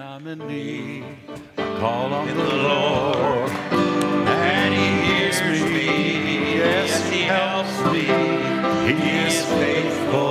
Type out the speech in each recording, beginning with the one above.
I'm in need, I call on the Lord, and He hears me. Yes, He helps me. He is faithful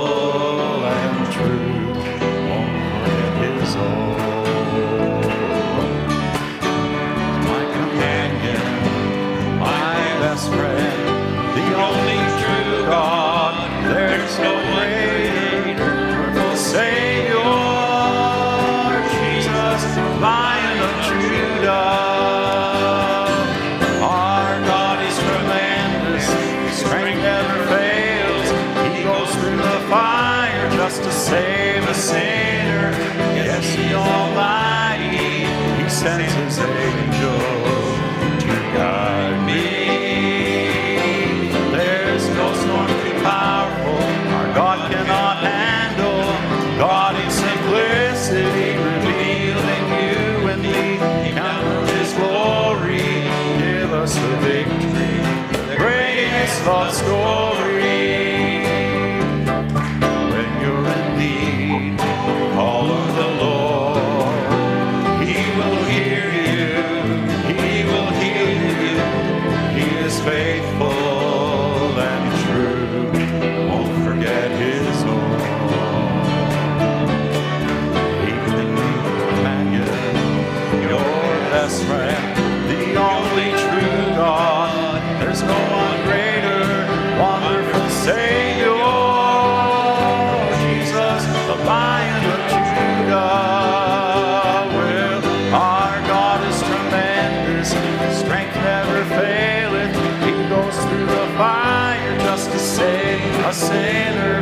a sinner.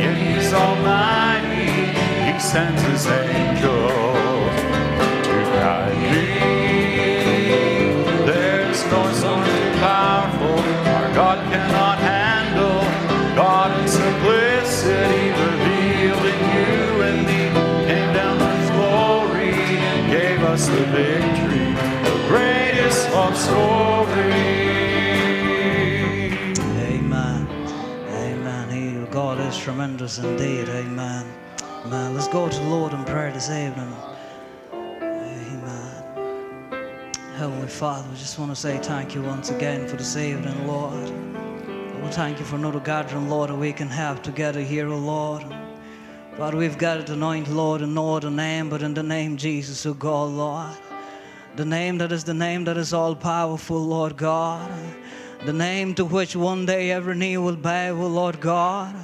Yet He's almighty, He sends His angels to guide me. There's no storm too powerful, our God cannot handle. God in simplicity, revealing you and me, came down His glory and gave us the victory, the greatest love story. Tremendous indeed. Amen. Amen. Let's go to the Lord in prayer this evening. Amen. Heavenly Father, we just want to say thank you once again for this evening, Lord. We thank you for another gathering, Lord, that we can have together here, O Lord. But we've gathered tonight, Lord, in no other name but in the name Jesus, O God, Lord. The name that is the name that is all powerful, Lord God. The name to which one day every knee will bow, O Lord God.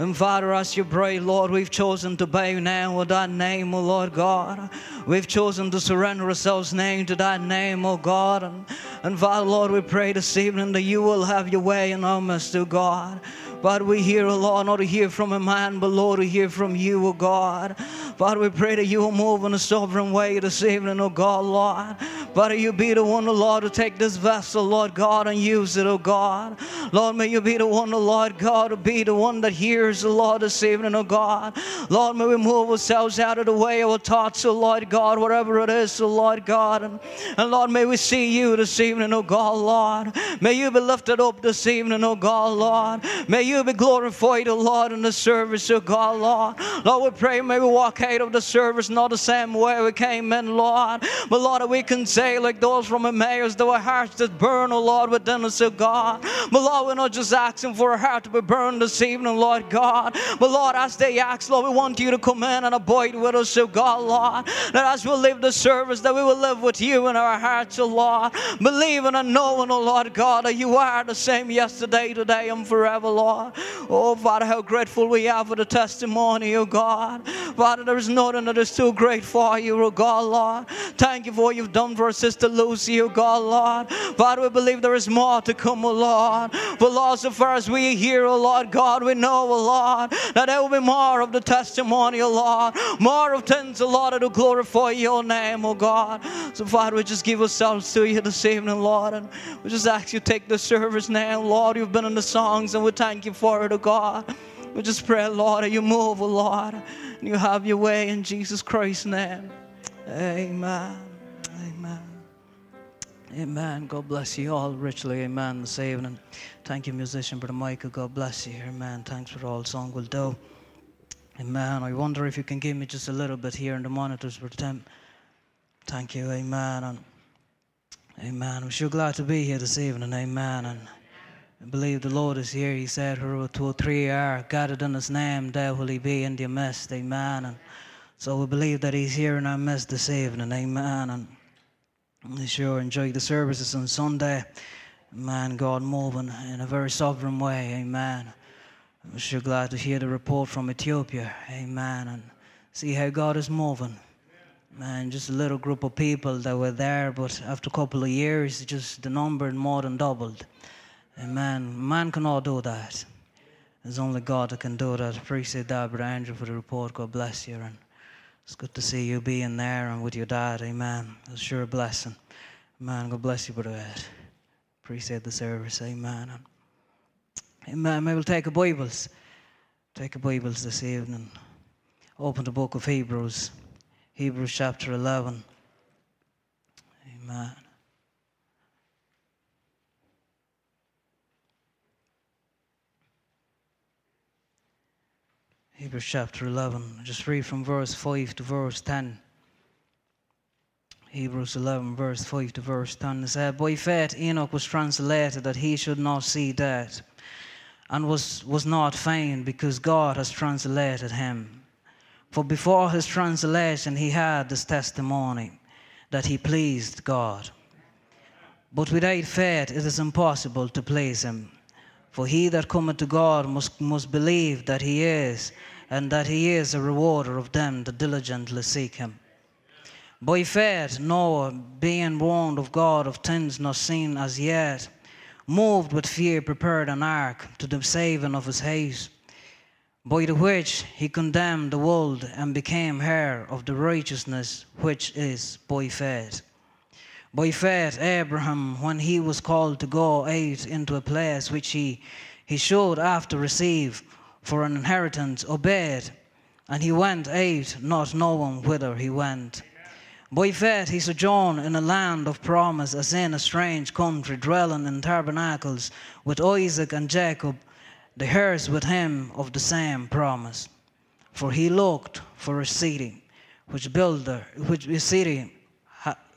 And Father, as you pray, Lord, we've chosen to bow now with that name, O Lord God. We've chosen to surrender ourselves name to that name, O God. And, and Father, Lord, we pray this evening that you will have your way in our midst, O God. Father, we hear, O Lord, not to hear from a man, but Lord, to hear from you, O God. Father, we pray that you will move in a sovereign way this evening, O God, Lord. Father, you be the one, O Lord, to take this vessel, Lord God, and use it, O God. Lord, may you be the one, O Lord God, to be the one that hears, O Lord, this evening, O God. Lord, may we move ourselves out of the way, of our thoughts, O Lord God, whatever it is, O Lord God. And, and Lord, may we see you this evening, O God, Lord. May you be lifted up this evening, O God, Lord. May you be glorified, O Lord, in the service, O God, Lord. Lord, we pray, may we walk out of the service not the same way we came in, Lord. But Lord, we can say, like those from Emmaus, there were hearts that burn, O Lord, within us, O God. But Lord, we're not just asking for a heart to be burned this evening, Lord God. But Lord, as they ask, Lord, we want you to come in and abide with us, O God, Lord. That as we live the service, that we will live with you in our hearts, O Lord. Believing and knowing, O Lord God, that you are the same yesterday, today, and forever, Lord. Oh, Father, how grateful we are for the testimony, O God. Father, there is nothing that is too great for you, O God, Lord. Thank you for what you've done for our sister Lucy, O God, Lord. Father, we believe there is more to come, O Lord. But we hear, O Lord God, we know, O Lord, that there will be more of the testimony, O Lord. More of things, O Lord, that will glorify your name, O God. So, Father, we just give ourselves to you this evening, Lord. And we just ask you take the service now, Lord. You've been in the songs, and we thank you for it, O God. We just pray, Lord, that you move, Lord, and you have your way in Jesus Christ's name. Amen. Amen. Amen. God bless you all richly. Amen. This evening. Thank you, musician, Brother Michael. God bless you. Amen. Thanks for all song will do. Amen. I wonder if you can give me just a little bit here in the monitors, Brother Tim. Thank you, amen. And amen. I'm sure glad to be here this evening, amen. And I believe the Lord is here. He said, Where two or three are gathered in His name, there will He be in their midst, amen. And so we believe that He's here in our midst this evening, amen. And I sure enjoy the services on Sunday. Man, God moving in a very sovereign way, amen. I'm sure glad to hear the report from Ethiopia, amen. And see how God is moving. Man, just a little group of people that were there, but after a couple of years, just the number more than doubled. Amen. Man cannot do that. There's only God that can do that. Appreciate that, Brother Andrew, for the report. God bless you. And it's good to see you being there and with your dad. Amen. It's sure a blessing. Amen. God bless you, Brother Ed. Appreciate the service. Amen. Amen. Maybe we'll take a Bibles. Take a Bibles this evening. Open the book of Hebrews. Hebrews chapter 11. Amen. Hebrews chapter 11. Just read from verse 5 to verse 10. Hebrews 11, verse 5 to verse 10. It said, By faith Enoch was translated that he should not see death, and was, was not found because God has translated him. For before his translation he had this testimony that he pleased God. But without faith it is impossible to please him. For he that cometh to God must, must believe that he is, and that he is a rewarder of them that diligently seek him. By faith, Noah, being warned of God of things not seen as yet, moved with fear, prepared an ark to the saving of his house, by the which he condemned the world and became heir of the righteousness which is by faith. By faith, Abraham, when he was called to go out into a place which he, he should after receive for an inheritance, obeyed, and he went out, not knowing whither he went. By faith, he sojourned in a land of promise, as in a strange country, dwelling in tabernacles with Isaac and Jacob, the heirs with him of the same promise. For he looked for a city which builder, which a city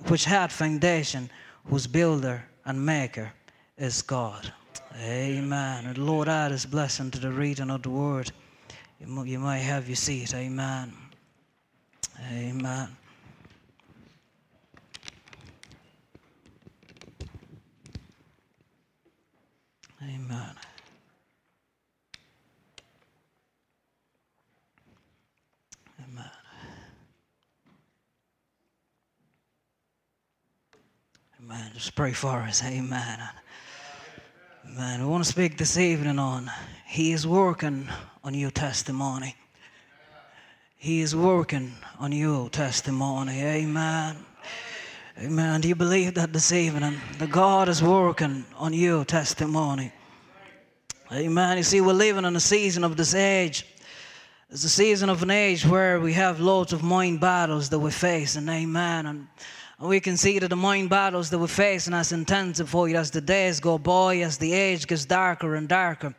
which had foundation, whose builder and maker is God. Amen. And the Lord add his blessing to the reading of the word. You might have your seat. Amen. Amen. Amen. Amen. Amen. Just pray for us. Amen. Amen. We want to speak this evening on He is working on your testimony. He is working on your testimony. Amen. Amen. Do you believe that this evening? The God is working on your testimony. Amen. You see, we're living in a season of this age. It's a season of an age where we have loads of mind battles that we're facing. Amen. And and we can see that the mind battles that we're facing has intensified as the days go by, as the age gets darker and darker.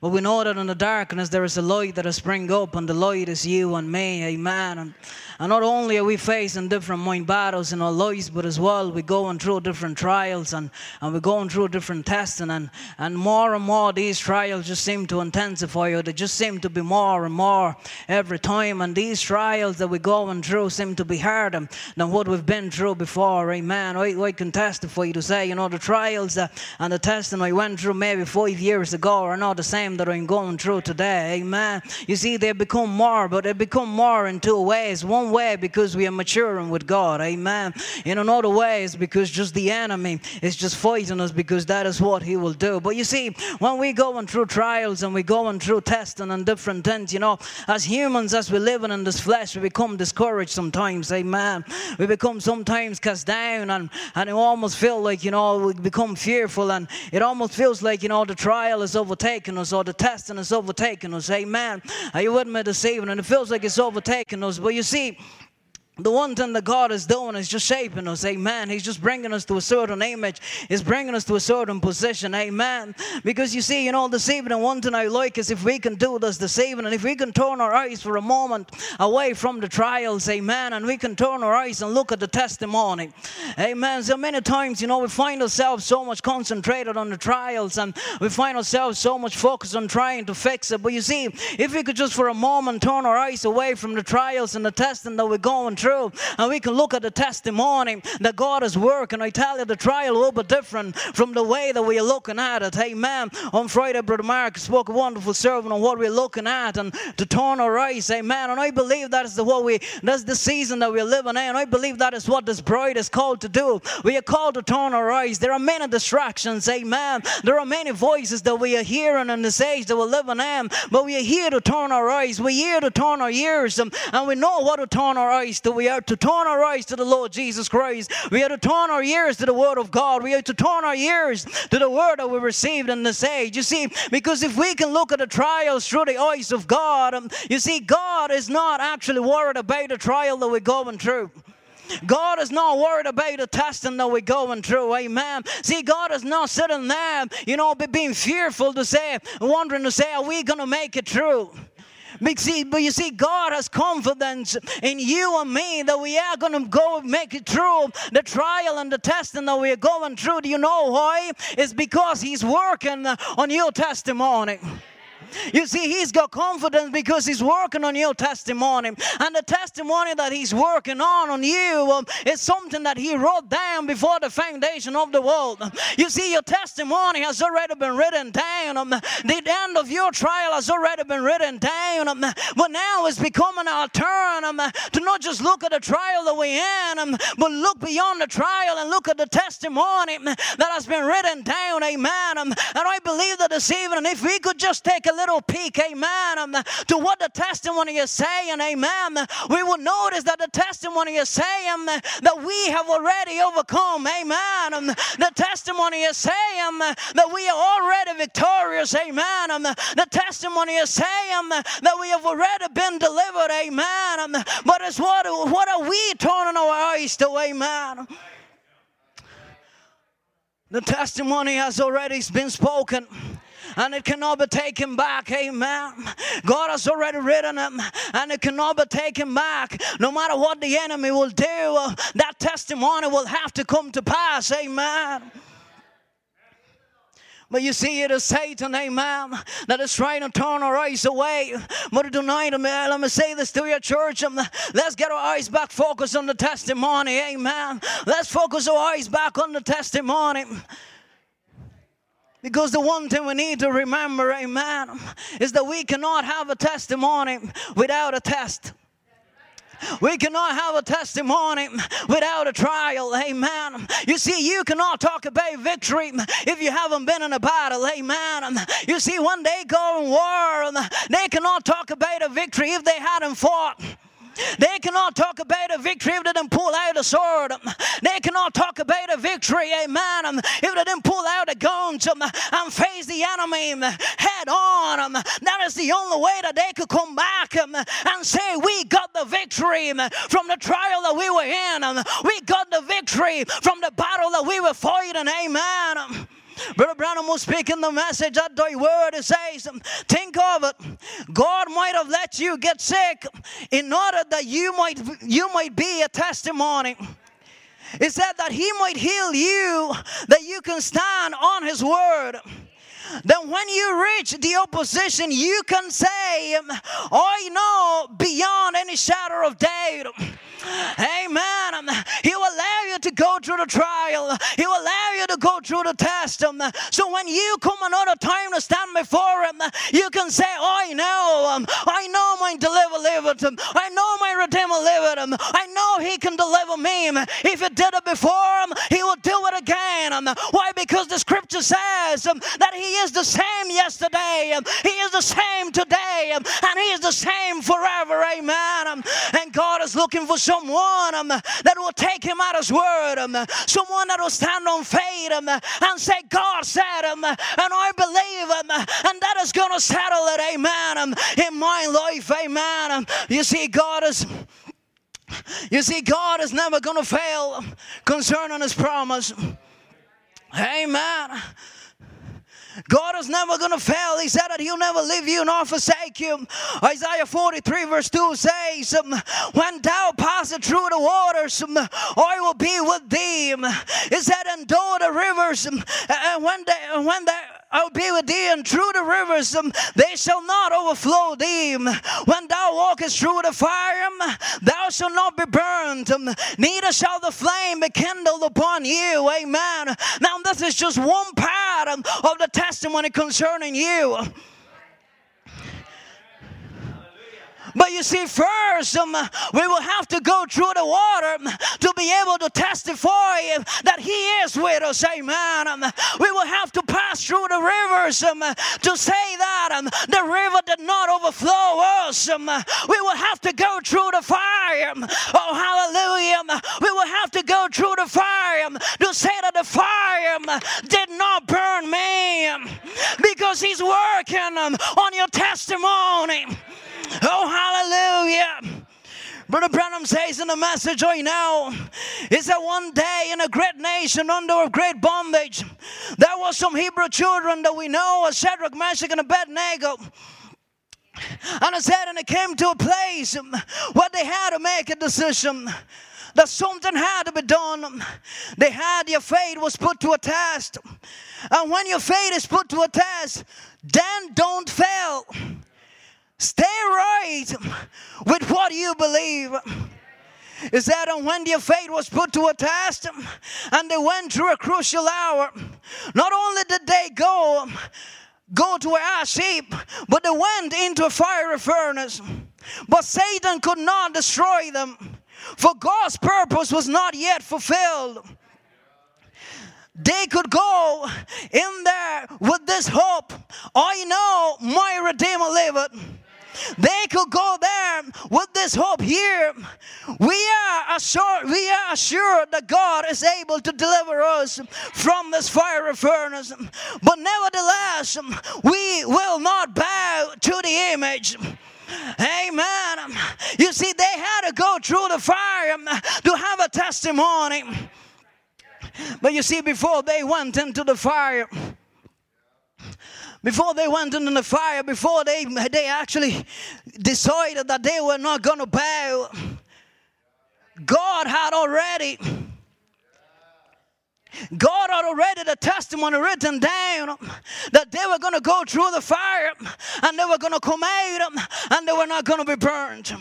But we know that in the darkness there is a light that has spring up, and the light is you and me, amen. And, and not only are we facing different mind battles in our lives, but as well we're going through different trials and, and we're going through different testing, and, and more and more these trials just seem to intensify, or they just seem to be more and more every time. And these trials that we're going through seem to be harder than what we've been through before, amen. I, I can testify to say, you know, the trials that, and the testing I went through maybe five years ago are not the same that I'm going through today. Amen. You see, they become more, but they become more in two ways. One way because we are maturing with God. Amen. In another way is because just the enemy is just fighting us because that is what he will do. But you see, when we're going through trials and we're going through testing and different things, you know, as humans, as we're living in this flesh, we become discouraged sometimes. Amen. We become sometimes cast down and, and it almost feel like, you know, we become fearful and it almost feels like, you know, the trial is overtaking us or the testing is overtaking us. Amen. Are you with me this evening? And it feels like it's overtaking us. But you see, escape the one thing that God is doing is just shaping us, amen. He's just bringing us to a certain image, He's bringing us to a certain position, amen. Because you see, you know, this evening, one thing I like is if we can do this this evening, and if we can turn our eyes for a moment away from the trials, amen, and we can turn our eyes and look at the testimony, amen. So many times, you know, we find ourselves so much concentrated on the trials and we find ourselves so much focused on trying to fix it. But you see, if we could just for a moment turn our eyes away from the trials and the testing that we're going true. And we can look at the testimony that God is working. I tell you, the trial will be different from the way that we are looking at it. Amen. On Friday, Brother Mark spoke a wonderful sermon on what we're looking at and to turn our eyes. Amen. And I believe that is the what we that's the season that we're living in. I believe that is what this bride is called to do. We are called to turn our eyes. There are many distractions. Amen. There are many voices that we are hearing in this age that we're living in, but we are here to turn our eyes. We're here to turn our ears, and, and we know what to turn our eyes to. We are to turn our eyes to the Lord Jesus Christ. We are to turn our ears to the Word of God. We are to turn our ears to the Word that we received in this age. You see, because if we can look at the trials through the eyes of God, um, you see, God is not actually worried about the trial that we're going through. God is not worried about the testing that we're going through. Amen. See, God is not sitting there, you know, being fearful to say, wondering to say, are we going to make it through? But you see, God has confidence in you and me that we are going to go make it through the trial and the testing that we are going through. Do you know why? It's because He's working on your testimony. You see, he's got confidence because he's working on your testimony. And the testimony that he's working on on you um, is something that he wrote down before the foundation of the world. You see, your testimony has already been written down. Um, the end of your trial has already been written down. Um, but now it's becoming our turn um, to not just look at the trial that we're in, um, but look beyond the trial and look at the testimony that has been written down. Amen. Um, and I believe that this evening, if we could just take a little peek, amen, um, to what the testimony is saying, amen, we will notice that the testimony is saying that we have already overcome, amen. Um, the testimony is saying that we are already victorious, amen. Um, the testimony is saying that we have already been delivered, amen. But it's what, what are we turning our eyes to, amen? The testimony has already been spoken and it cannot be taken back. Amen. God has already written it and it cannot be taken back. No matter what the enemy will do, that testimony will have to come to pass. Amen. But you see, it is Satan, amen, that is trying to turn our eyes away. But tonight, let me say this to your church. Um, let's get our eyes back focused on the testimony, amen. Let's focus our eyes back on the testimony. Because the one thing we need to remember, amen, is that we cannot have a testimony without a test. We cannot have a testimony without a trial. Amen. You see, you cannot talk about victory if you haven't been in a battle. Amen. You see, when they go in war, they cannot talk about a victory if they hadn't fought. They cannot talk about a victory if they didn't pull out a sword. They cannot talk about a victory, amen, if they didn't pull out a gun and face the enemy head on. That is the only way that they could come back and say, We got the victory from the trial that we were in. We got the victory from the battle that we were fighting, amen. Brother Branham was speaking the message at thy word. Says, Think of it. God might have let you get sick in order that you might you might be a testimony. It said that He might heal you, that you can stand on His word. Then, when you reach the opposition, you can say, I know beyond any shadow of doubt Amen. He will you to go through the trial. He will allow you to go through the test. Um, so when you come another time to stand before Him, you can say, I know. Him. I know my deliverer liveth. Um, I know my Redeemer liveth. I know He can deliver me. If He did it before, Him, He will do it again. Why? Because the Scripture says that He is the same yesterday. He is the same today. And He is the same forever. Amen. And God is looking for someone um, that will take him at his word, um, someone that will stand on faith um, and say, God said, um, and I believe, um, and that is going to settle it, amen, in my life, amen. You see, God is You see, God is never going to fail concerning His promise. Amen. God is never going to fail. He said that He'll never leave you nor forsake you. Isaiah 43, verse 2 says, um, When thou passest through the waters, um, I will be with thee. He said, And though the rivers, um, and when they, when they, I'll be with thee, and through the rivers um, they shall not overflow thee. When thou walkest through the fire, um, thou shalt not be burned, um, neither shall the flame be kindled upon you. Amen. Now, this is just one part of the testimony concerning you. But you see, first, um, we will have to go through the water to be able to testify that He is with us. Amen. Um, we will have to pass through the rivers um, to say that um, the river did not overflow us. Um, we will have to go through the fire. Oh, hallelujah. We will have to go through the fire to say that the fire did not burn me because He's working on your testimony. Oh, hallelujah. Brother Branham says in the message right now is that one day in a great nation under a great bondage, there was some Hebrew children that we know as Shadrach, Meshach, and Abednego. And I said, and it came to a place where they had to make a decision that something had to be done. They had your faith was put to a test. And when your faith is put to a test, then don't fail. Stay right with what you believe. Is that when their faith was put to a test and they went through a crucial hour, not only did they go go to a ash heap, but they went into a fiery furnace. But Satan could not destroy them, for God's purpose was not yet fulfilled. They could go in there with this hope. I know my Redeemer liveth they could go there with this hope here. We are assured, we are assured that God is able to deliver us from this fiery furnace. But nevertheless, we will not bow to the image. Amen. You see, they had to go through the fire to have a testimony. But you see, before they went into the fire, before they went into the fire, before they, they actually decided that they were not going to bow, God had already. God had already the testimony written down that they were going to go through the fire and they were going to come out and they were not going to be burned.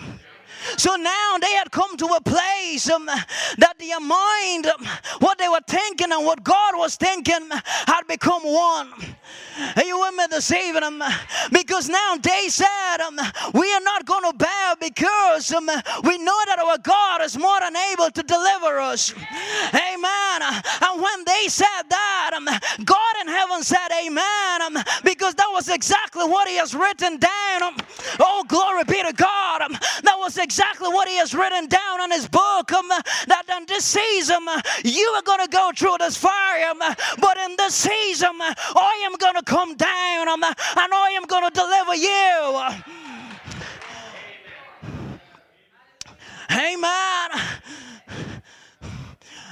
So now they had come to a place um, that their mind, um, what they were thinking and what God was thinking, had become one. Are you with me this evening? Because now they said, um, We are not going to bow because um, we know that our God is more than able to deliver us. Amen. And when they said that, um, God in heaven said, Amen. Um, because that was exactly what He has written down. Um, oh, glory be to God. Um, that was exactly what He has written down in His book. Um, that in this season, um, you are going to go through this fire, um, but in this season, um, I am going to come down and I am going to deliver you. Amen.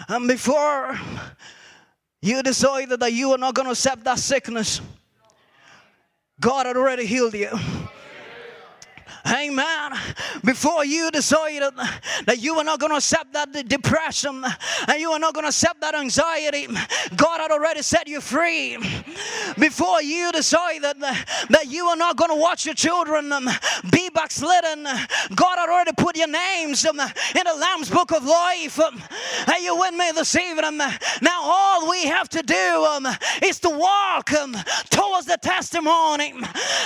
And before you decided that you were not going to accept that sickness, God had already healed you. Amen. Before you decided that you were not going to accept that depression and you were not going to accept that anxiety, God had already set you free. Before you decided that you were not going to watch your children be backslidden, God had already put your names in the Lamb's Book of Life. Are you with me this evening? Now, all we have to do um, is to walk um, towards the testimony.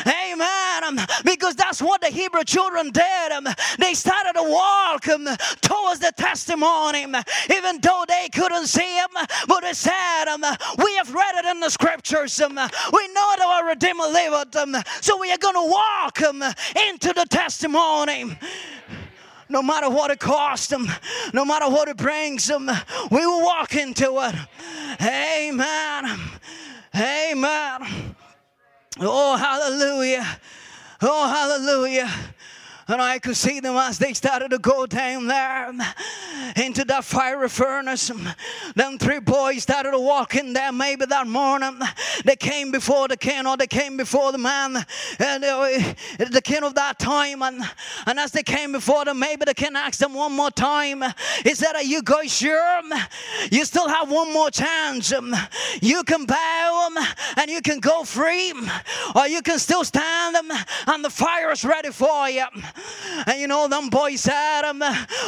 Amen. Because that's what the Hebrew children did. Um, they started to walk um, towards the testimony, um, even though they couldn't see him. But they said, We have read it in the scriptures. We know that our Redeemer lived. Them, so we are going to walk them into the testimony no matter what it costs them, no matter what it brings them, we will walk into it. Amen. Amen. Oh, hallelujah. Oh, hallelujah. And I could see them as they started to go down there into that fiery furnace. Them three boys started to walk in there maybe that morning. They came before the king or they came before the man, and uh, the king of that time. And, and as they came before them, maybe the king asked them one more time. He said, Are you guys sure? You still have one more chance. You can bow um, and you can go free, um, or you can still stand um, and the fire is ready for you. And you know, them boys said, um,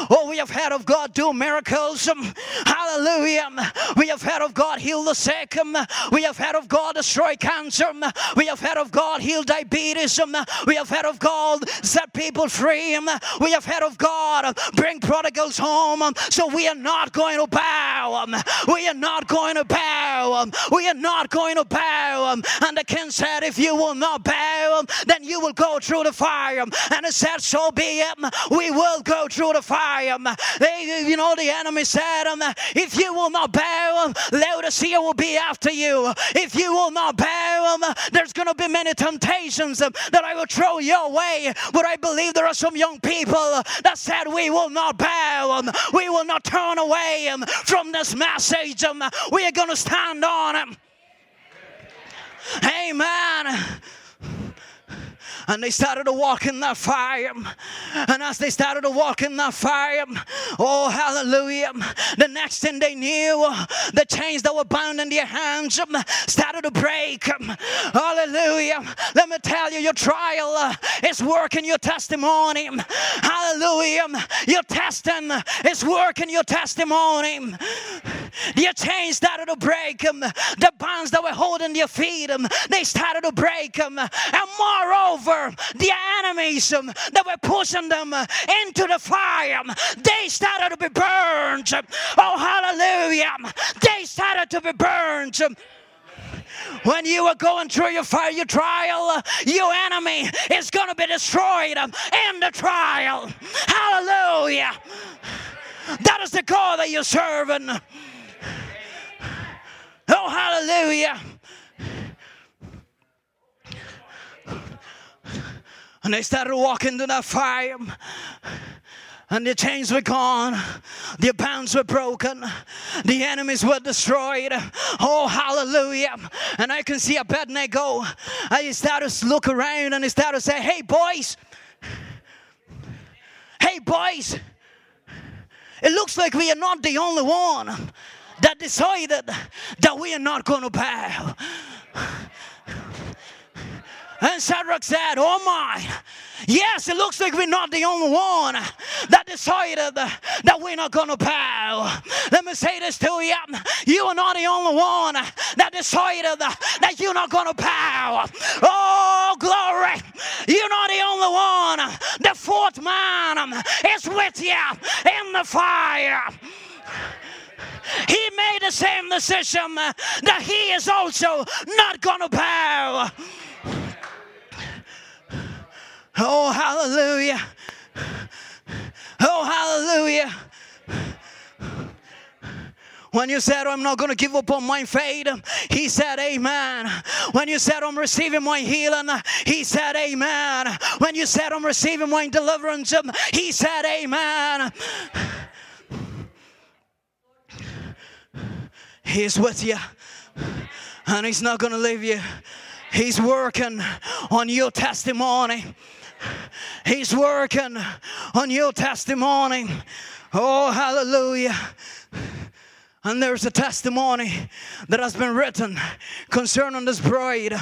Oh, we have heard of God do miracles. Um, hallelujah. We have heard of God heal the sick. Um, we have heard of God destroy cancer. Um, we have heard of God heal diabetes. Um, we have heard of God set people free. Um, we have heard of God bring prodigals home. Um, so we are not going to bow. Um, we are not going to bow. Um, we are not going to bow. Um, and the king said, If you will not bow, um, then you will go through the fire. Um, and it said, So be it. We will go through the fire. They, you know, the enemy said, um, If you will not bow, um, Laodicea will be after you. If you will not bow, um, there's going to be many temptations that I will throw your way. But I believe there are some young people that said, We will not bow. We will not turn away from this message. We are going to stand on it. Amen and they started to walk in that fire. And as they started to walk in that fire, oh, hallelujah, the next thing they knew, the chains that were bound in their hands started to break. Hallelujah. Let me tell you, your trial uh, is working your testimony. Hallelujah. Your testing is working your testimony. Your chains started to break. The bonds that were holding your feet, they started to break. And moreover, the enemies um, that were pushing them uh, into the fire. They started to be burned. Oh, hallelujah. They started to be burned when you are going through your fire, your trial, uh, your enemy is going to be destroyed um, in the trial. Hallelujah. That is the God that you're serving. Oh, hallelujah. And they started walking to that fire. And the chains were gone, the bonds were broken, the enemies were destroyed. Oh, hallelujah. And I can see Abednego. I started to look around and he started to say, Hey, boys, hey, boys, it looks like we are not the only one that decided that we are not going to bow. And Shadrach said, Oh my, yes, it looks like we're not the only one that decided that we're not going to bow. Let me say this to you you are not the only one that decided that you're not going to bow. Oh, glory. You're not the only one. The fourth man is with you in the fire he made the same decision that he is also not going to bow. Oh, hallelujah. Oh, hallelujah. When you said, I'm not going to give up on my faith, he said, Amen. When you said, I'm receiving my healing, he said, Amen. When you said, I'm receiving my deliverance, he said, Amen. He's with you, and he's not going to leave you. He's working on your testimony. He's working on your testimony. Oh, hallelujah. And there's a testimony that has been written concerning this bride.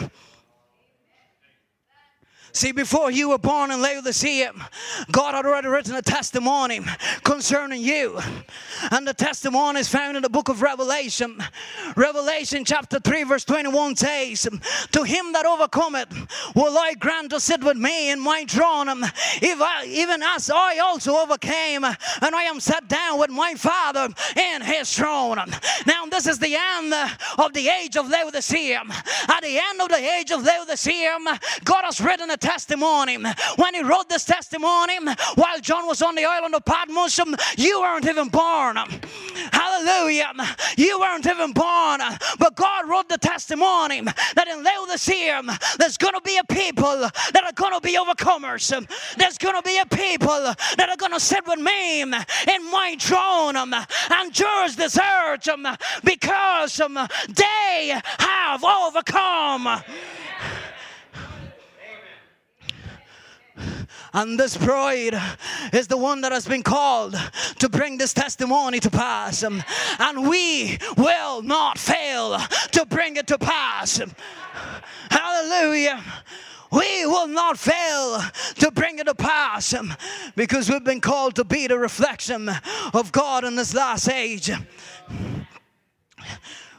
See, before you were born in Laodicea, God had already written a testimony concerning you. And the testimony is found in the book of Revelation. Revelation chapter 3, verse 21 says, To him that overcometh will I grant to sit with me in my throne, if I, even as I also overcame, and I am set down with my Father in his throne. Now, this is the end of the age of Laodicea. At the end of the age of Laodicea, God has written a testimony. When he wrote this testimony, while John was on the island of Patmos, you weren't even born. Hallelujah. You weren't even born. But God wrote the testimony that in Laodicea, there's going to be a people that are going to be overcomers. There's going to be a people that are going to sit with me in my throne and judge this earth because they have overcome. And this bride is the one that has been called to bring this testimony to pass. Um, and we will not fail to bring it to pass. Um, hallelujah. We will not fail to bring it to pass um, because we've been called to be the reflection of God in this last age.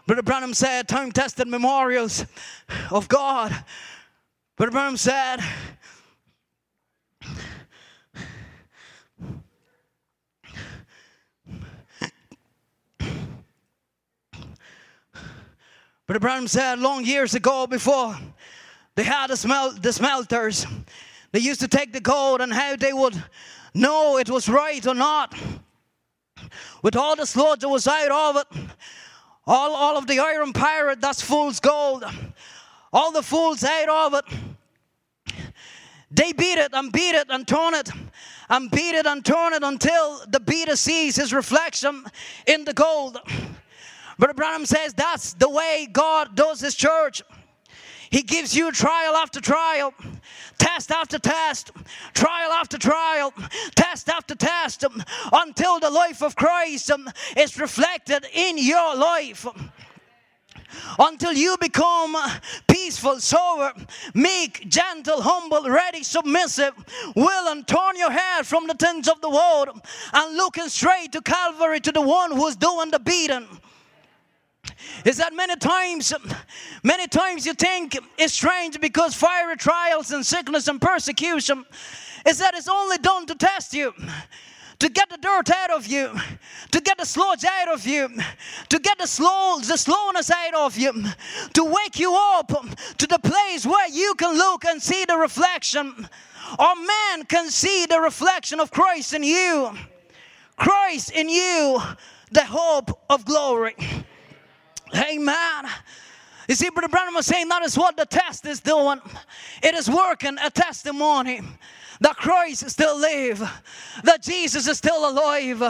Brother Branham said, time tested memorials of God. Brother Branham said, Brother Branham said long years ago before they had the, smel- the smelters, they used to take the gold and how they would know it was right or not. With all the sludge that was out of it, all, all of the iron pyrite, that's fool's gold. All the fools out of it. They beat it and beat it and turn it and beat it and turn it until the beater sees his reflection in the gold. But Branham says that's the way God does his church. He gives you trial after trial, test after test, trial after trial, test after test, until the life of Christ um, is reflected in your life until you become peaceful, sober, meek, gentle, humble, ready, submissive, willing, turn your head from the things of the world and looking straight to Calvary to the one who's doing the beating is that many times, many times you think it's strange because fiery trials and sickness and persecution is that it's only done to test you to get the dirt out of you, to get the sludge out of you, to get the slow, the slowness out of you, to wake you up to the place where you can look and see the reflection, or man can see the reflection of Christ in you. Christ in you, the hope of glory. Amen. You see, Brother Branham was saying that is what the test is doing. It is working a testimony that Christ is still live, that Jesus is still alive,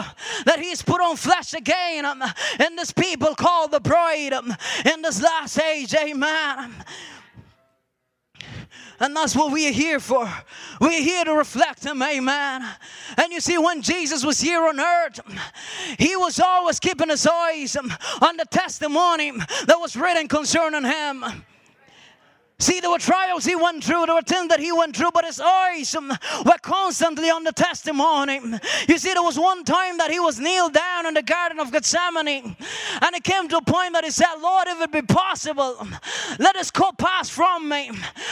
that He's put on flesh again um, in this people called the bride um, in this last age. Amen. And that's what we are here for. We're here to reflect Him, amen. And you see, when Jesus was here on earth, He was always keeping His eyes on the testimony that was written concerning Him. See, there were trials he went through, there were things that he went through, but his eyes um, were constantly on the testimony. You see, there was one time that he was kneeled down in the Garden of Gethsemane, and it came to a point that he said, Lord, if it be possible, let this cup pass from me.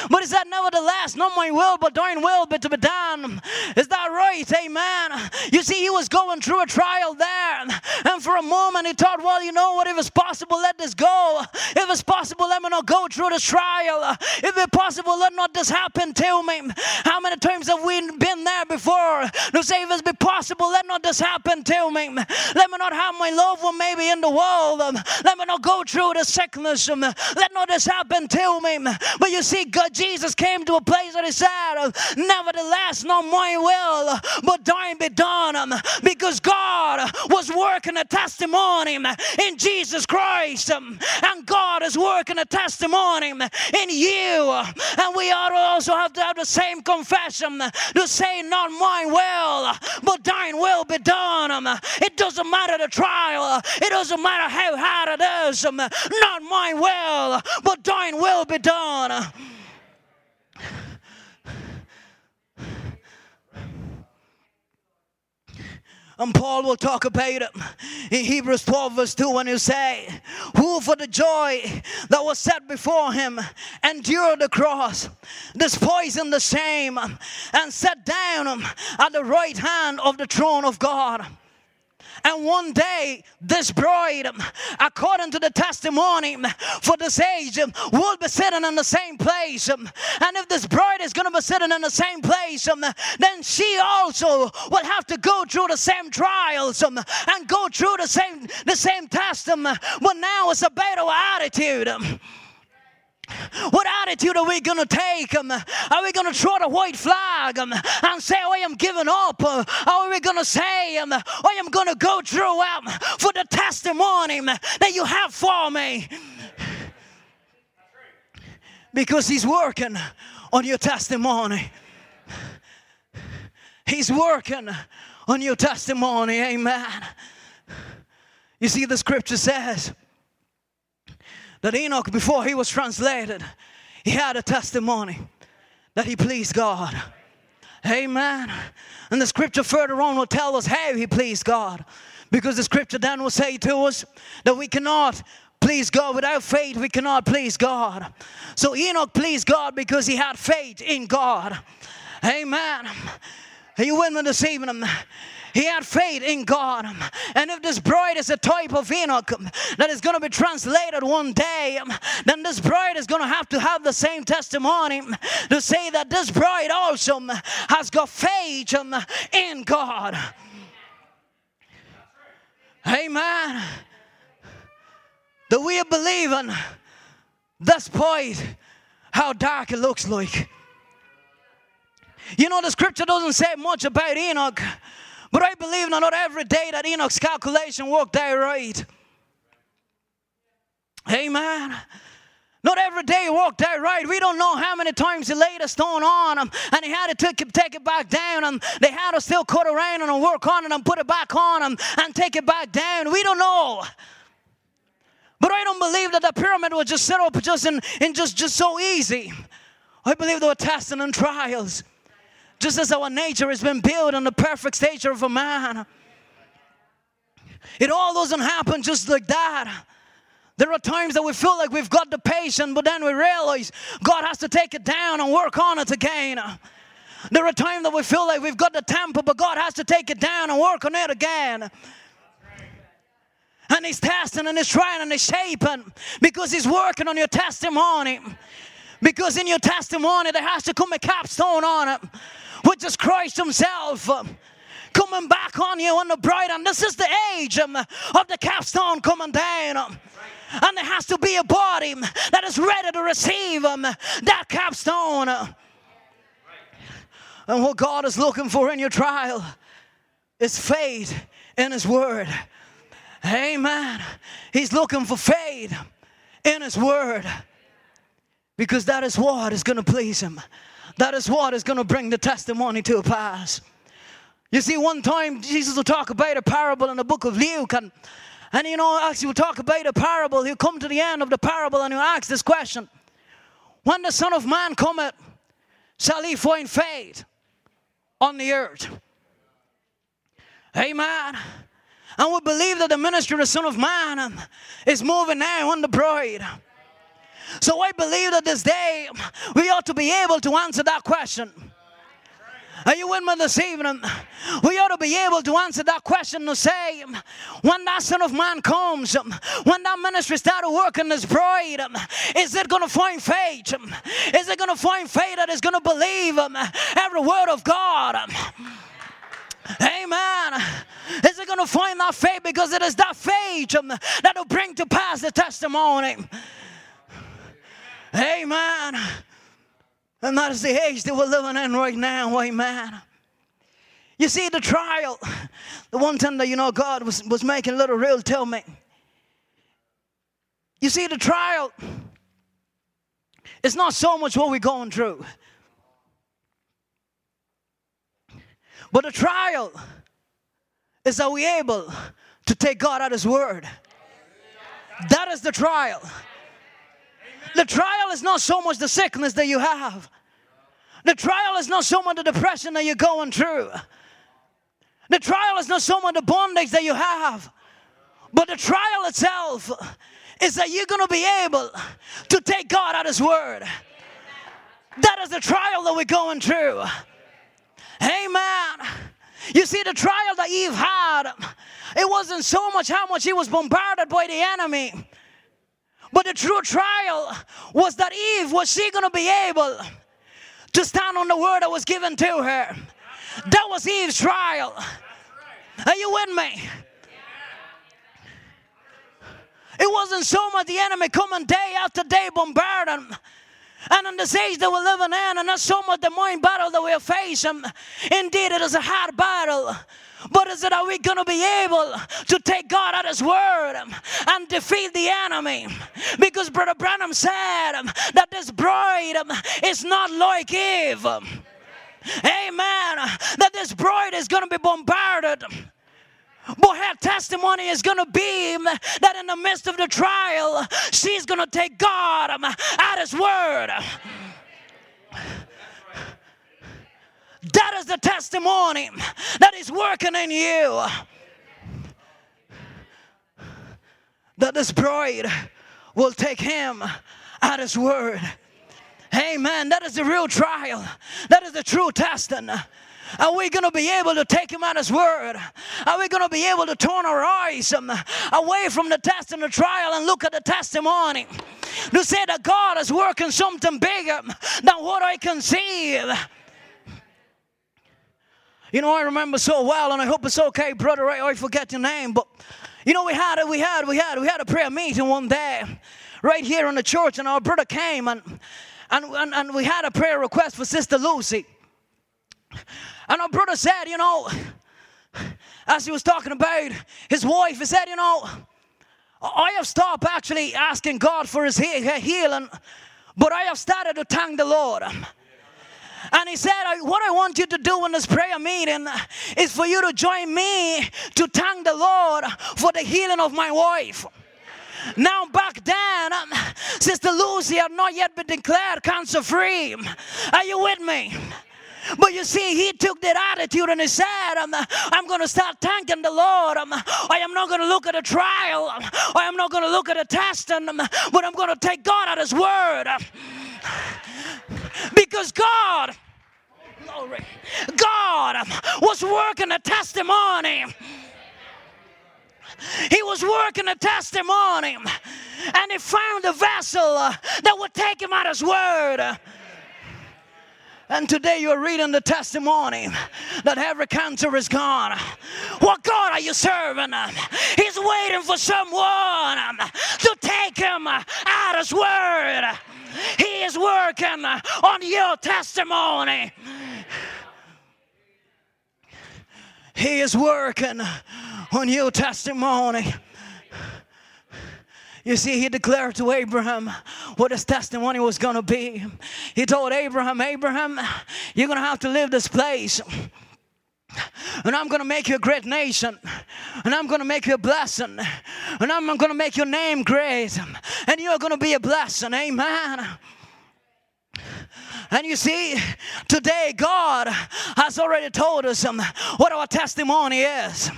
But he said, Nevertheless, not my will, but thine will be to be done. Is that right? Amen. You see, he was going through a trial there, and for a moment he thought, Well, you know what, if it's possible, let this go. If it's possible, let me not go through this trial. If it's possible, let not this happen to me. How many times have we been there before to say, if it's be possible, let not this happen to me. Let me not have my loved one maybe in the world. Let me not go through the sickness. Let not this happen to me. But you see, God, Jesus came to a place that He said, Nevertheless, not my will, but thine be done. Because God was working a testimony in Jesus Christ. And God is working a testimony in you. And we ought to also have to have the same confession to say, Not my will, but thine will be done. It doesn't matter the trial, it doesn't matter how hard it is. Not my will, but thine will be done. And Paul will talk about it in Hebrews 12, verse 2, when he say, Who for the joy that was set before him endured the cross, despising the shame, and sat down at the right hand of the throne of God. And one day, this bride, according to the testimony for this age, will be sitting in the same place. And if this bride is going to be sitting in the same place, then she also will have to go through the same trials and go through the same the same test. But now it's a better attitude. What attitude are we going to take? Um, are we going to throw the white flag um, and say, I am giving up? Uh, are we going to say, um, I am going to go through um, for the testimony um, that you have for me? Because He's working on your testimony. He's working on your testimony. Amen. You see, the scripture says, that Enoch, before he was translated, he had a testimony that he pleased God. Amen. And the scripture further on will tell us how he pleased God. Because the scripture then will say to us that we cannot please God without faith, we cannot please God. So Enoch pleased God because he had faith in God. Amen. Are you with me this evening? He had faith in God. And if this bride is a type of Enoch that is going to be translated one day, then this bride is going to have to have the same testimony to say that this bride also has got faith in God. Amen. That we are believing despite how dark it looks like. You know, the scripture doesn't say much about Enoch but I believe that not every day that Enoch's calculation worked out right. Amen. Not every day worked out right. We don't know how many times he laid a stone on him and he had to take it, take it back down and they had to still cut around and work on it and put it back on him and take it back down. We don't know. But I don't believe that the pyramid was just set up just in, in just, just so easy. I believe there were testing and trials. Just as our nature has been built on the perfect stature of a man. It all doesn't happen just like that. There are times that we feel like we've got the patience, but then we realize God has to take it down and work on it again. There are times that we feel like we've got the temper, but God has to take it down and work on it again. And He's testing and He's trying and He's shaping because He's working on your testimony. Because in your testimony, there has to come a capstone on it which is Christ Himself um, coming back on you on the bright And this is the age um, of the capstone coming down. Um, and there has to be a body that is ready to receive um, that capstone. And what God is looking for in your trial is faith in His Word. Amen. He's looking for faith in His Word because that is what is going to please Him. That is what is going to bring the testimony to a pass. You see, one time Jesus will talk about a parable in the book of Luke, and, and you know, as he will talk about a parable, he'll come to the end of the parable and he'll ask this question When the Son of Man cometh, shall he find faith on the earth? Amen. And we believe that the ministry of the Son of Man is moving now on the bride. So I believe that this day we ought to be able to answer that question. Are you with me this evening? We ought to be able to answer that question to say, when that Son of Man comes, when that ministry started working this bride, is it going to find faith? Is it going to find faith that is going to believe every word of God? Amen. Is it going to find that faith? Because it is that faith um, that will bring to pass the testimony. Amen. And that is the age that we're living in right now. Amen. You see, the trial, the one time that you know God was, was making little real tell me. You see, the trial it's not so much what we're going through. But the trial is are we able to take God at His word? That is the trial. The trial is not so much the sickness that you have. The trial is not so much the depression that you're going through. The trial is not so much the bondage that you have. But the trial itself is that you're going to be able to take God at His word. That is the trial that we're going through. Amen. You see, the trial that Eve had, it wasn't so much how much he was bombarded by the enemy. But the true trial was that Eve, was she going to be able to stand on the word that was given to her? That was Eve's trial. Are you with me? It wasn't so much the enemy coming day after day bombarding. And in this age that we're living in, and not so much the mind battle that we're facing. Indeed, it is a hard battle. But is it are we going to be able to take God at His word and defeat the enemy? Because Brother Branham said that this bride is not like Eve. Amen. That this bride is going to be bombarded. But her testimony is going to be that in the midst of the trial, she's going to take God um, at His word. That is the testimony that is working in you. That this bride will take him at his word. Amen. That is the real trial. That is the true testing. Are we going to be able to take him at his word? Are we going to be able to turn our eyes um, away from the test and the trial and look at the testimony? To say that God is working something bigger than what I can see. You know, I remember so well, and I hope it's okay, brother. I, I forget your name, but you know, we had it, we had, we had, we had a prayer meeting one day right here in the church, and our brother came and and, and, and we had a prayer request for Sister Lucy. And our brother said, you know, as he was talking about his wife, he said, you know, I have stopped actually asking God for his healing, but I have started to thank the Lord. And he said, What I want you to do in this prayer meeting is for you to join me to thank the Lord for the healing of my wife. Now, back then, Sister Lucy had not yet been declared cancer free. Are you with me? But you see, he took that attitude and he said, um, I'm, I'm going to start thanking the Lord. I'm, I am not going to look at a trial. Um, I am not going to look at a test, and, but I'm going to take God at His word. Because God, glory, God was working a testimony. He was working a testimony, and he found a vessel uh, that would take him at his word. And today you're reading the testimony that every cancer is gone. What God are you serving? He's waiting for someone to take him at his word. He is working on your testimony. He is working on your testimony. You see, he declared to Abraham what his testimony was going to be. He told Abraham, Abraham, you're going to have to leave this place. And I'm going to make you a great nation. And I'm going to make you a blessing. And I'm going to make your name great. And you're going to be a blessing. Amen. And you see, today God has already told us um, what our testimony is.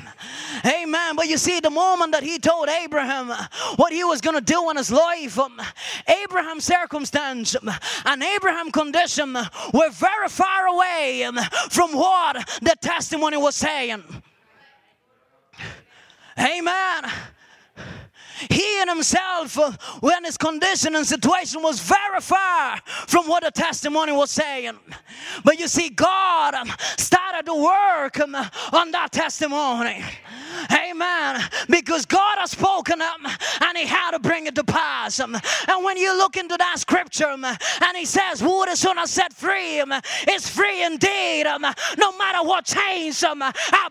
Amen. But you see, the moment that He told Abraham what He was going to do in his life, um, Abraham's circumstance um, and Abraham's condition were very far away um, from what the testimony was saying. Amen. He in himself, uh, when his condition and situation was very far from what the testimony was saying. But you see, God um, started to work um, on that testimony. Amen. Because God has spoken them and He had to bring it to pass. And when you look into that scripture and He says, Who Son has set free is free indeed. No matter what chains are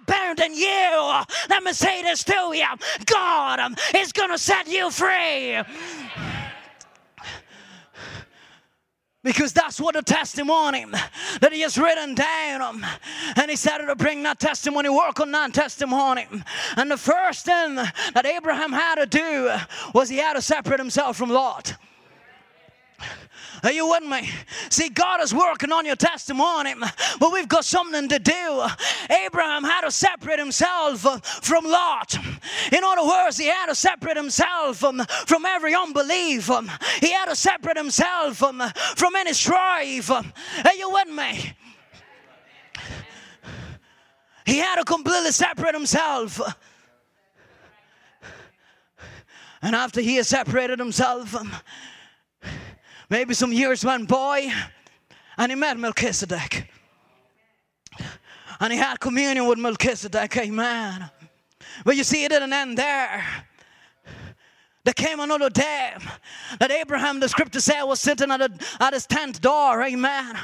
bound in you. Let me say this to you God is going to set you free. Because that's what the testimony that he has written down. And he started to bring that testimony, work on that testimony. And the first thing that Abraham had to do was he had to separate himself from Lot. Are you with me? See, God is working on your testimony, but we've got something to do. Abraham had to separate himself uh, from Lot. In other words, he had to separate himself from, from every unbelief. He had to separate himself from, from any strife. Are you with me? He had to completely separate himself. And after he had separated himself, um, maybe some years went by, and he met Melchizedek. And he had communion with Melchizedek, amen. But you see, it didn't end there. There came another day that Abraham, the scripture said, was sitting at, a, at his tent door. Amen.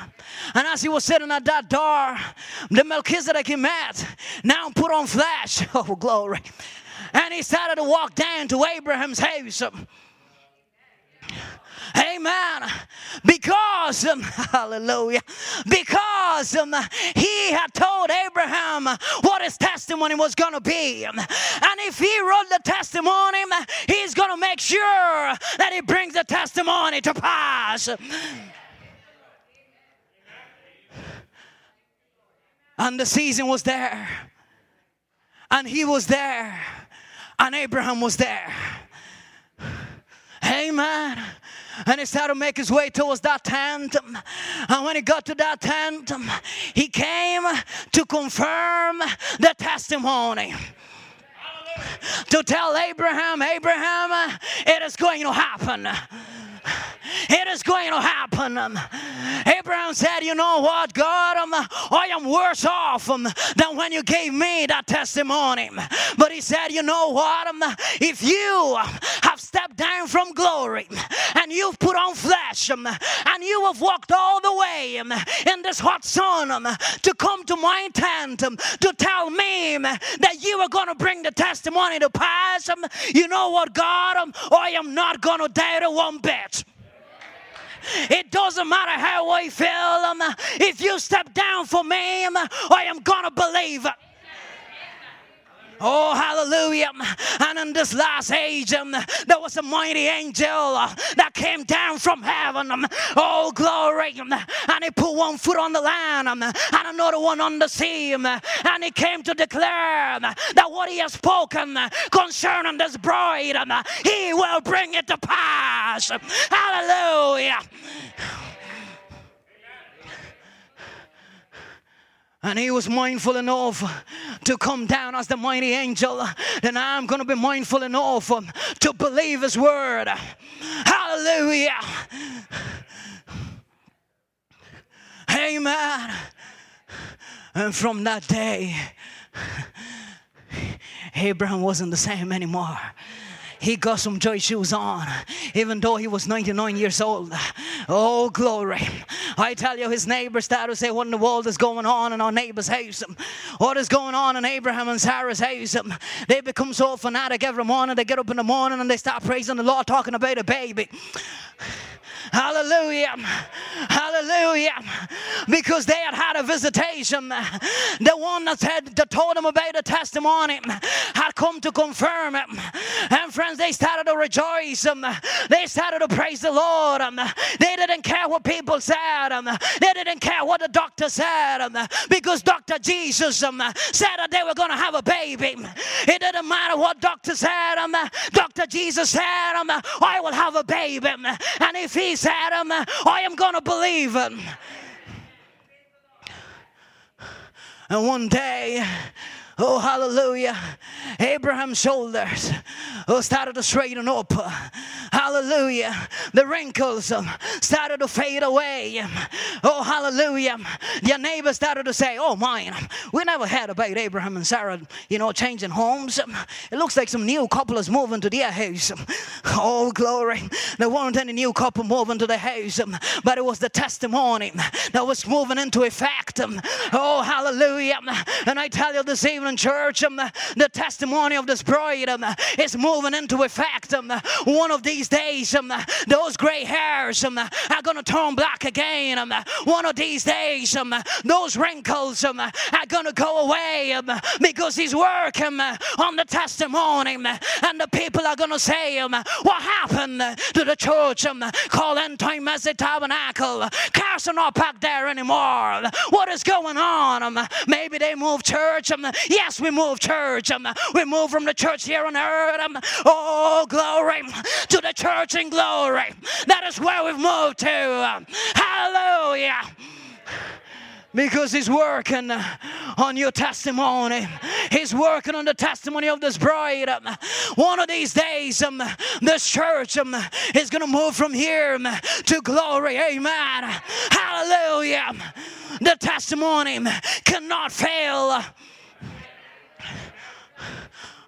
And as he was sitting at that door, the Melchizedek he met now put on flesh. Oh, glory. And he started to walk down to Abraham's house. Amen. Because, um, hallelujah, because um, he had told Abraham what his testimony was going to be. And if he wrote the testimony, he's going to make sure that he brings the testimony to pass. And the season was there, and he was there, and Abraham was there. Amen and he started to make his way towards that tent. And when he got to that tent, he came to confirm the testimony to tell Abraham, Abraham, it is going to happen. It is going to happen. Um, Abraham said, You know what, God, um, I am worse off um, than when you gave me that testimony. But he said, You know what, um, if you um, have stepped down from glory and you've put on flesh um, and you have walked all the way in this hot sun to come to my tent to tell me that you are going to bring the testimony to pass, you know what, God, I am not going to doubt it one bit. It doesn't matter how I feel. Um, if you step down for me, um, I am going to believe. Oh, hallelujah. And in this last age, um, there was a mighty angel uh, that came down from heaven. Um, oh, glory. Um, and he put one foot on the land um, and another one on the sea. Um, and he came to declare um, that what he has spoken concerning this bride, he will bring it to pass. Hallelujah. And he was mindful enough to come down as the mighty angel. Then I'm going to be mindful enough to believe his word. Hallelujah. Amen. And from that day, Abraham wasn't the same anymore he got some joy shoes on, even though he was 99 years old. Oh, glory. I tell you, his neighbors started to say, What in the world is going on in our neighbor's house? What is going on in Abraham and Sarah's house? They become so fanatic every morning. They get up in the morning and they start praising the Lord, talking about a baby. Hallelujah. Hallelujah. Because they had had a visitation. The one that said that told them about the testimony had come to confirm it. And friends, they started to rejoice. They started to praise the Lord. They didn't care what people said. They didn't care what the doctor said. Because Dr. Jesus said that they were going to have a baby. It didn't matter what doctor said. Dr. Jesus said, I will have a baby. And if he said him, I am going to believe him. And one day, Oh, hallelujah. Abraham's shoulders oh, started to straighten up. Hallelujah. The wrinkles um, started to fade away. Um, oh, hallelujah. Um, your neighbor started to say, Oh, mine, um, we never heard about Abraham and Sarah, you know, changing homes. It looks like some new couple is moving to their house. Oh, glory. There weren't any new couple moving to the house, but it was the testimony that was moving into effect. Oh, hallelujah. And I tell you this evening, church, um, the testimony of this bride um, is moving into effect. Um, one of these days, um, those gray hairs um, are going to turn black again. Um, one of these days, um, those wrinkles um, are going to go away um, because he's working uh, on the testimony. Um, and the people are going to say, um, What happened to the church um, called End Time Message Tabernacle? Cars are not back there anymore. What is going on? Um, maybe they moved church. Um, Yes, we move church. Um, we move from the church here on earth. Um, oh, glory to the church in glory. That is where we've moved to. Um, hallelujah. because he's working on your testimony. He's working on the testimony of this bride. One of these days, um, this church um, is going to move from here um, to glory. Amen. Hallelujah. The testimony cannot fail.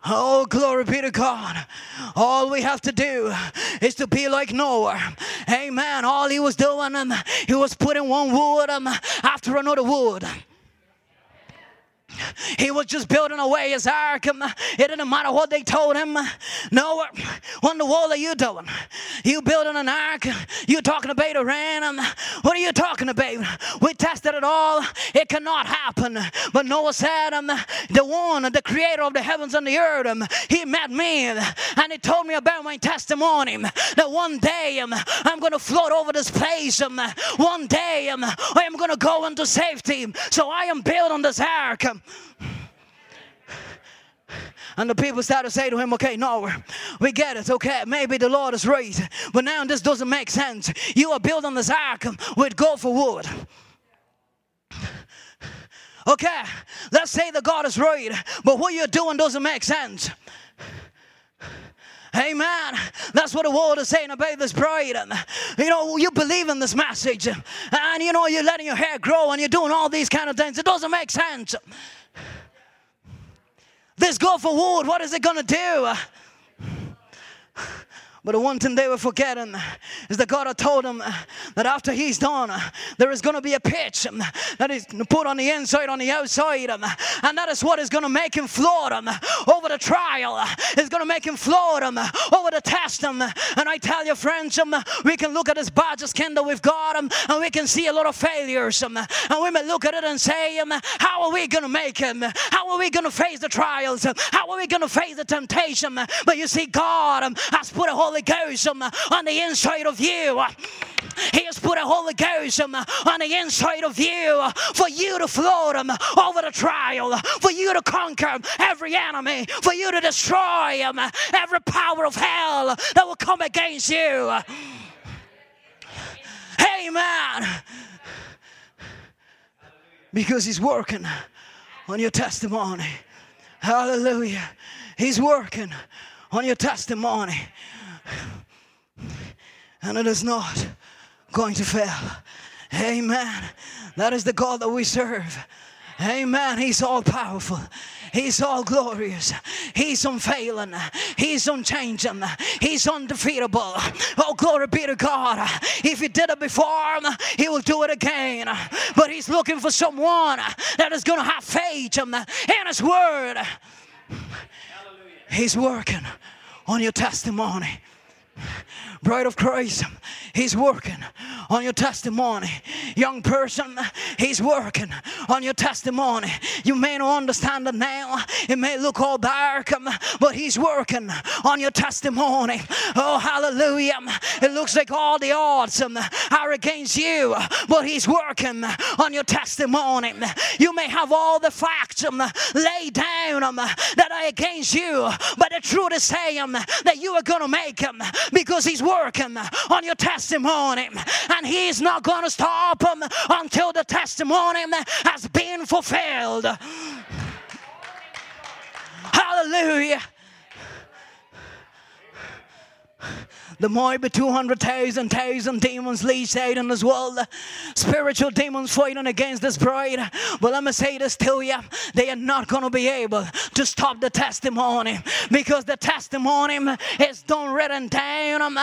Oh, glory be to God. All we have to do is to be like Noah. Amen. All he was doing, um, he was putting one wood um, after another wood. He was just building away his ark. It didn't matter what they told him. No, what in the world are you doing? You building an ark? You talking about a rain? What are you talking about? We tested it all. It cannot happen. But Noah said, um, the one, the creator of the heavens and the earth, um, he met me and he told me about my testimony that one day um, I'm going to float over this place. Um, one day um, I am going to go into safety. So I am building this ark. And the people started to say to him, Okay, no, we get it. Okay, maybe the Lord is right. But now this doesn't make sense. You are building this ark with for wood. Okay, let's say the God is right, but what you're doing doesn't make sense. Amen. That's what the world is saying about this bride. And, you know, you believe in this message. And, you know, you're letting your hair grow and you're doing all these kind of things. It doesn't make sense. This gopher wood, what is it going to do? But the one thing they were forgetting is that God had told them that after He's done, there is going to be a pitch that is put on the inside, on the outside, and that is what is going to make Him float over the trial. It's going to make Him float over the test. And I tell you, friends, we can look at this badge of skin we've got, and we can see a lot of failures. And we may look at it and say, How are we going to make Him? How are we going to face the trials? How are we going to face the temptation? But you see, God has put a whole Holy Ghost um, on the inside of you. He has put a Holy Ghost um, on the inside of you for you to float um, over the trial, for you to conquer every enemy, for you to destroy um, every power of hell that will come against you. Amen. Because He's working on your testimony. Hallelujah. He's working on your testimony and it is not going to fail. Amen. That is the God that we serve. Amen. He's all powerful. He's all glorious. He's unfailing. He's unchanging. He's undefeatable. Oh, glory be to God. If He did it before, He will do it again. But He's looking for someone that is going to have faith in His Word. He's working on your testimony. Bride of Christ, He's working on your testimony. Young person, He's working on your testimony. You may not understand it now, it may look all dark, but He's working on your testimony. Oh, hallelujah. It looks like all the odds are against you, but He's working on your testimony. You may have all the facts laid down that are against you, but the truth is saying that you are going to make them because He's working on your testimony. And He's not going to stop until the testimony has been fulfilled. Hallelujah. The more be 200,000 thousand demons leashed out in this world. Spiritual demons fighting against this bride. But let me say this to you. They are not going to be able to stop the testimony because the testimony is done written down.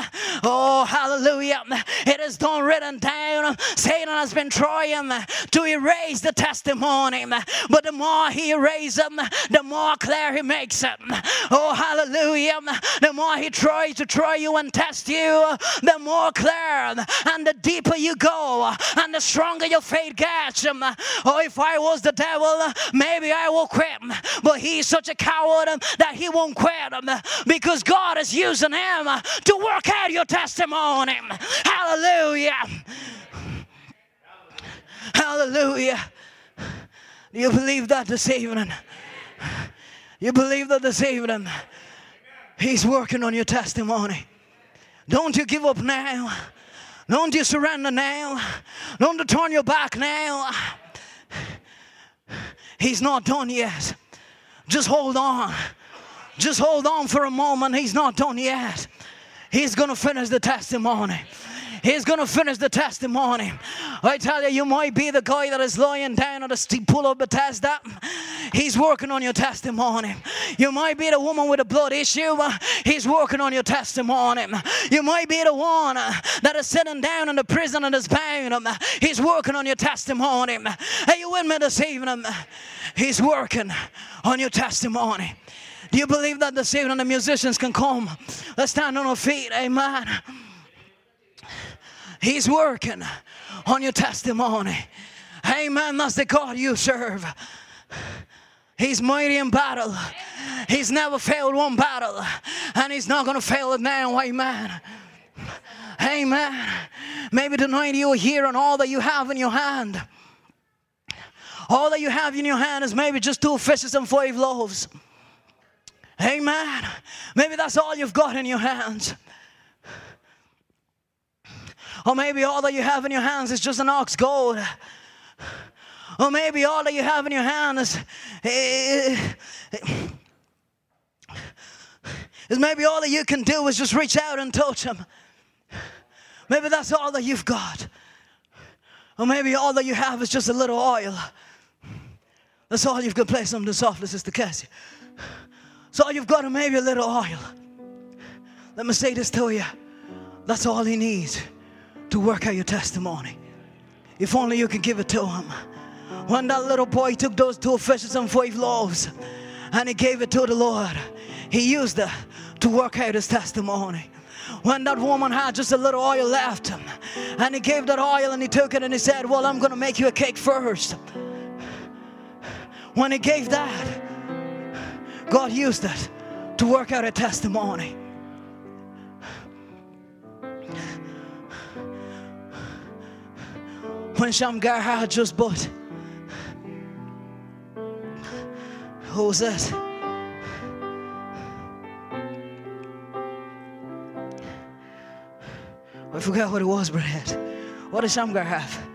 Oh, hallelujah. It is done written down. Satan has been trying to erase the testimony. But the more he erases them, the more clear he makes it. Oh, hallelujah. The more he tries to try you and test you, the more clear and the deeper you go and the stronger your faith gets. Um, oh, if I was the devil, maybe I will quit. But he's such a coward that he won't quit um, because God is using him to work out your testimony. Hallelujah. Hallelujah. Do you believe that this evening? You believe that this evening? He's working on your testimony. Don't you give up now. Don't you surrender now. Don't you turn your back now. He's not done yet. Just hold on. Just hold on for a moment. He's not done yet. He's going to finish the testimony. He's going to finish the testimony. I tell you, you might be the guy that is lying down at the steep pool of Bethesda. He's working on your testimony. You might be the woman with a blood issue. He's working on your testimony. You might be the one that is sitting down in the prison and is bound. He's working on your testimony. Are you with me this evening? He's working on your testimony. Do you believe that this evening the musicians can come? Let's stand on our feet. Amen. He's working on your testimony. Amen. That's the God you serve. He's mighty in battle. He's never failed one battle, and He's not going to fail it now. Amen. Amen. Maybe tonight you are here and all that you have in your hand. All that you have in your hand is maybe just two fishes and five loaves. Amen. Maybe that's all you've got in your hands. Or maybe all that you have in your hands is just an ox goad. Or maybe all that you have in your hand is, is maybe all that you can do is just reach out and touch him. Maybe that's all that you've got. Or maybe all that you have is just a little oil. That's all you've got. Play something softly, Sister Cassie. So all you've got is maybe a little oil. Let me say this to you. That's all he needs to work out your testimony. If only you could give it to him. When that little boy took those two fishes and five loaves and he gave it to the Lord, he used it to work out his testimony. When that woman had just a little oil left and he gave that oil and he took it and he said, Well, I'm going to make you a cake first. When he gave that, God used it to work out a testimony. When Shamgar had just bought. Who was that? I forgot what it was, Brad. What did Shamgar have?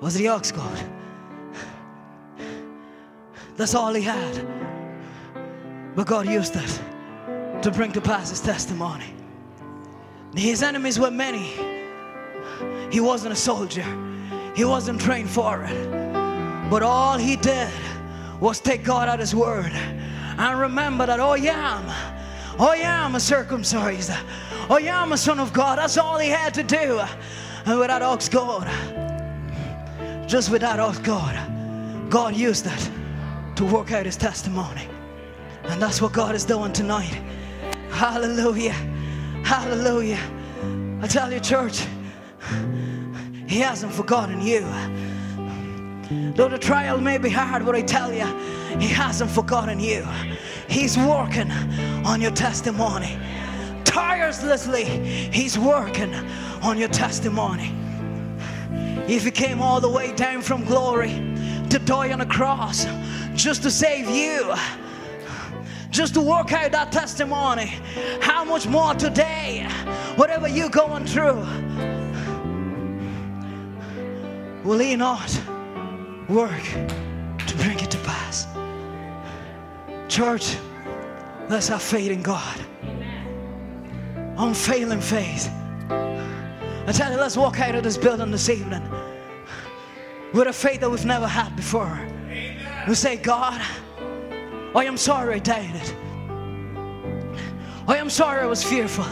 Was the ox goad? That's all he had. But God used it to bring to pass his testimony. His enemies were many. He wasn't a soldier, he wasn't trained for it. But all he did was take God at his word and remember that, oh, yeah, I'm, oh, yeah, I'm a circumcised. Oh, yeah, I'm a son of God. That's all he had to do. And with that ox goad, just with that ox goad, God used it to work out his testimony. And that's what God is doing tonight. Hallelujah. Hallelujah. I tell you, church. He hasn't forgotten you. Though the trial may be hard, but I tell you, He hasn't forgotten you. He's working on your testimony. Tirelessly, He's working on your testimony. If He came all the way down from glory to die on a cross just to save you, just to work out that testimony, how much more today, whatever you're going through, will He not work to bring it to pass? Church, let's have faith in God. Unfailing faith. I tell you, let's walk out of this building this evening with a faith that we've never had before. We say, God, I am sorry I doubted. I am sorry I was fearful.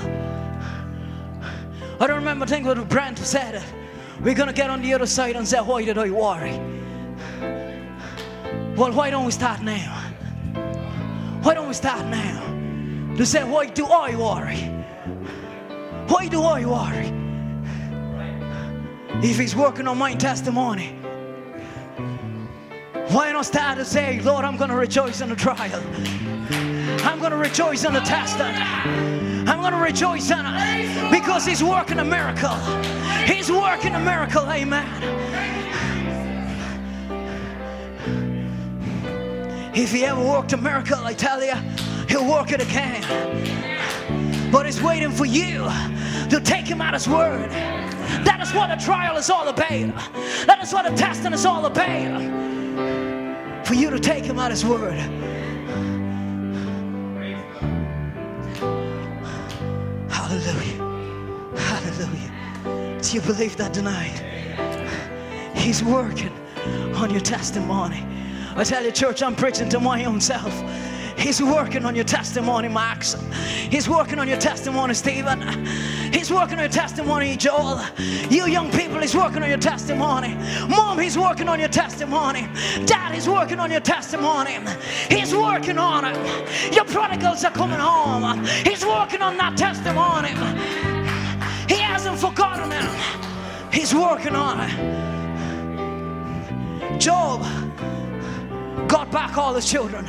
I don't remember thinking what Brent said it. We're going to get on the other side and say, Why did I worry? Well, why don't we start now? Why don't we start now? To say, Why do I worry? Why do I worry? If He's working on my testimony, why not start to say, Lord, I'm going to rejoice in the trial? I'm going to rejoice in the testing. I'm going to rejoice in it because He's working a miracle. He's working a miracle. Amen. If He ever worked a miracle, I tell you, He'll work it again. But He's waiting for you to take Him at His word. That is what the trial is all about. That is what the testing is all about. For you to take him at his word. Do you believe that tonight? He's working on your testimony. I tell you, church, I'm preaching to my own self. He's working on your testimony, Max. He's working on your testimony, Stephen. He's working on your testimony, Joel. You young people, He's working on your testimony. Mom, He's working on your testimony. Dad, He's working on your testimony. He's working on it. Your prodigals are coming home. He's working on that testimony. Hasn't forgotten him, He's working on it. Job got back all his children.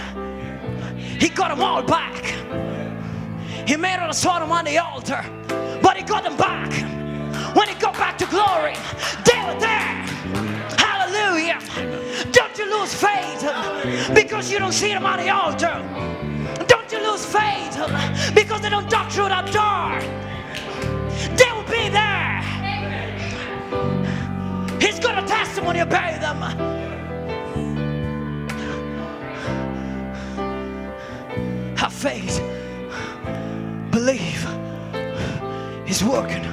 He got them all back. He made a Sodom on the altar, but he got them back. When he got back to glory, they were there. Hallelujah. Don't you lose faith because you don't see them on the altar. Don't you lose faith because they don't talk through that door. They be there. He's got a testimony about them. Have faith. Believe. He's working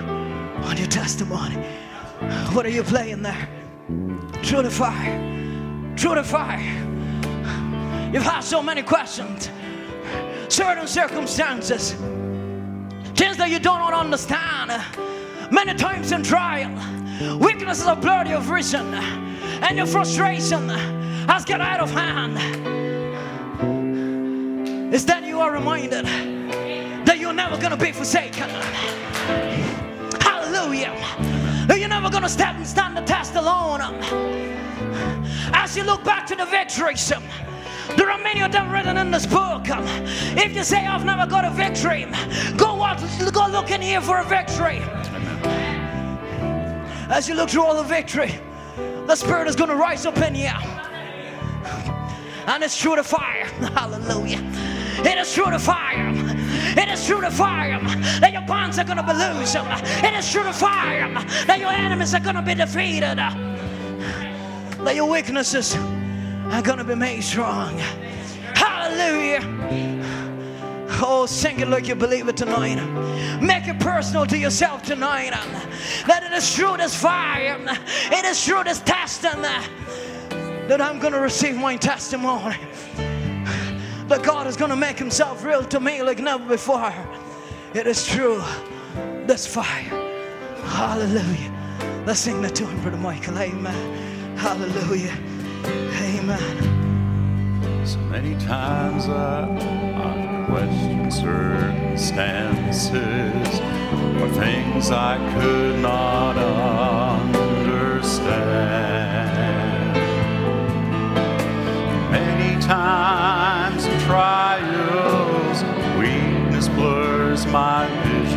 on your testimony. What are you playing there? Through the fire. Through the fire. You've had so many questions, certain circumstances, things that you don't understand. Many times in trial, weaknesses have blurred your vision, and your frustration has got out of hand. Is that you are reminded that you're never to be forsaken? Hallelujah. You're never to step and stand the test alone. As you look back to the victories, there are many of them written in this book. If you say, I've never got a victory, go out, go look in here for a victory. As you look through all the victory, the Spirit is going to rise up in you. And it's through the fire. Hallelujah. It is through the fire. It is through the fire that your bonds are going to be loose. It is through the fire that your enemies are going to be defeated. That your weaknesses are going to be made strong. Hallelujah. Oh, sing it like you believe it tonight. Make it personal to yourself tonight. That it is through this fire, it is through this testing that I'm going to receive my testimony that God is going to make himself real to me like never before. It is true. This fire. Hallelujah. Let's sing that to him, Brother Michael. Amen. Hallelujah. Amen. So many times I, questioned circumstances or things I could not understand. Many times trials, weakness blurs my vision,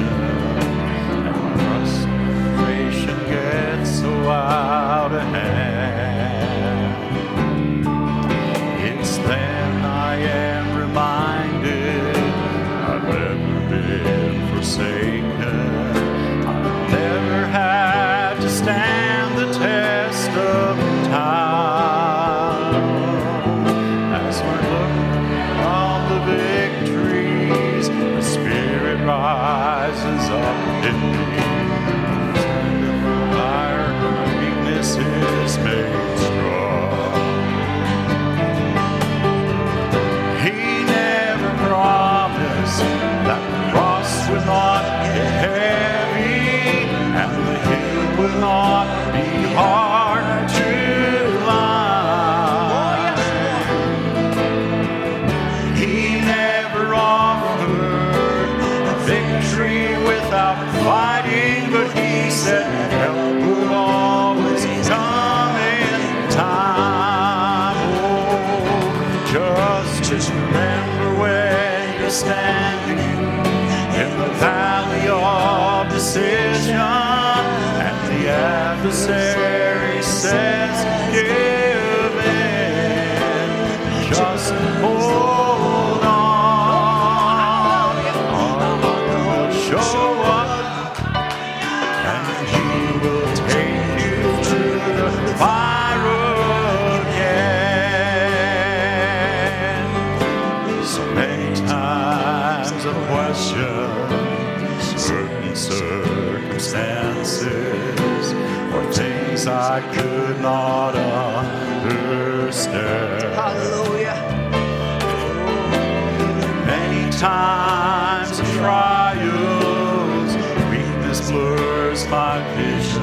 I could not understand. Hallelujah. Many times of trials, weakness blurs my vision.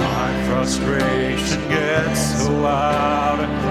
My frustration gets so loud.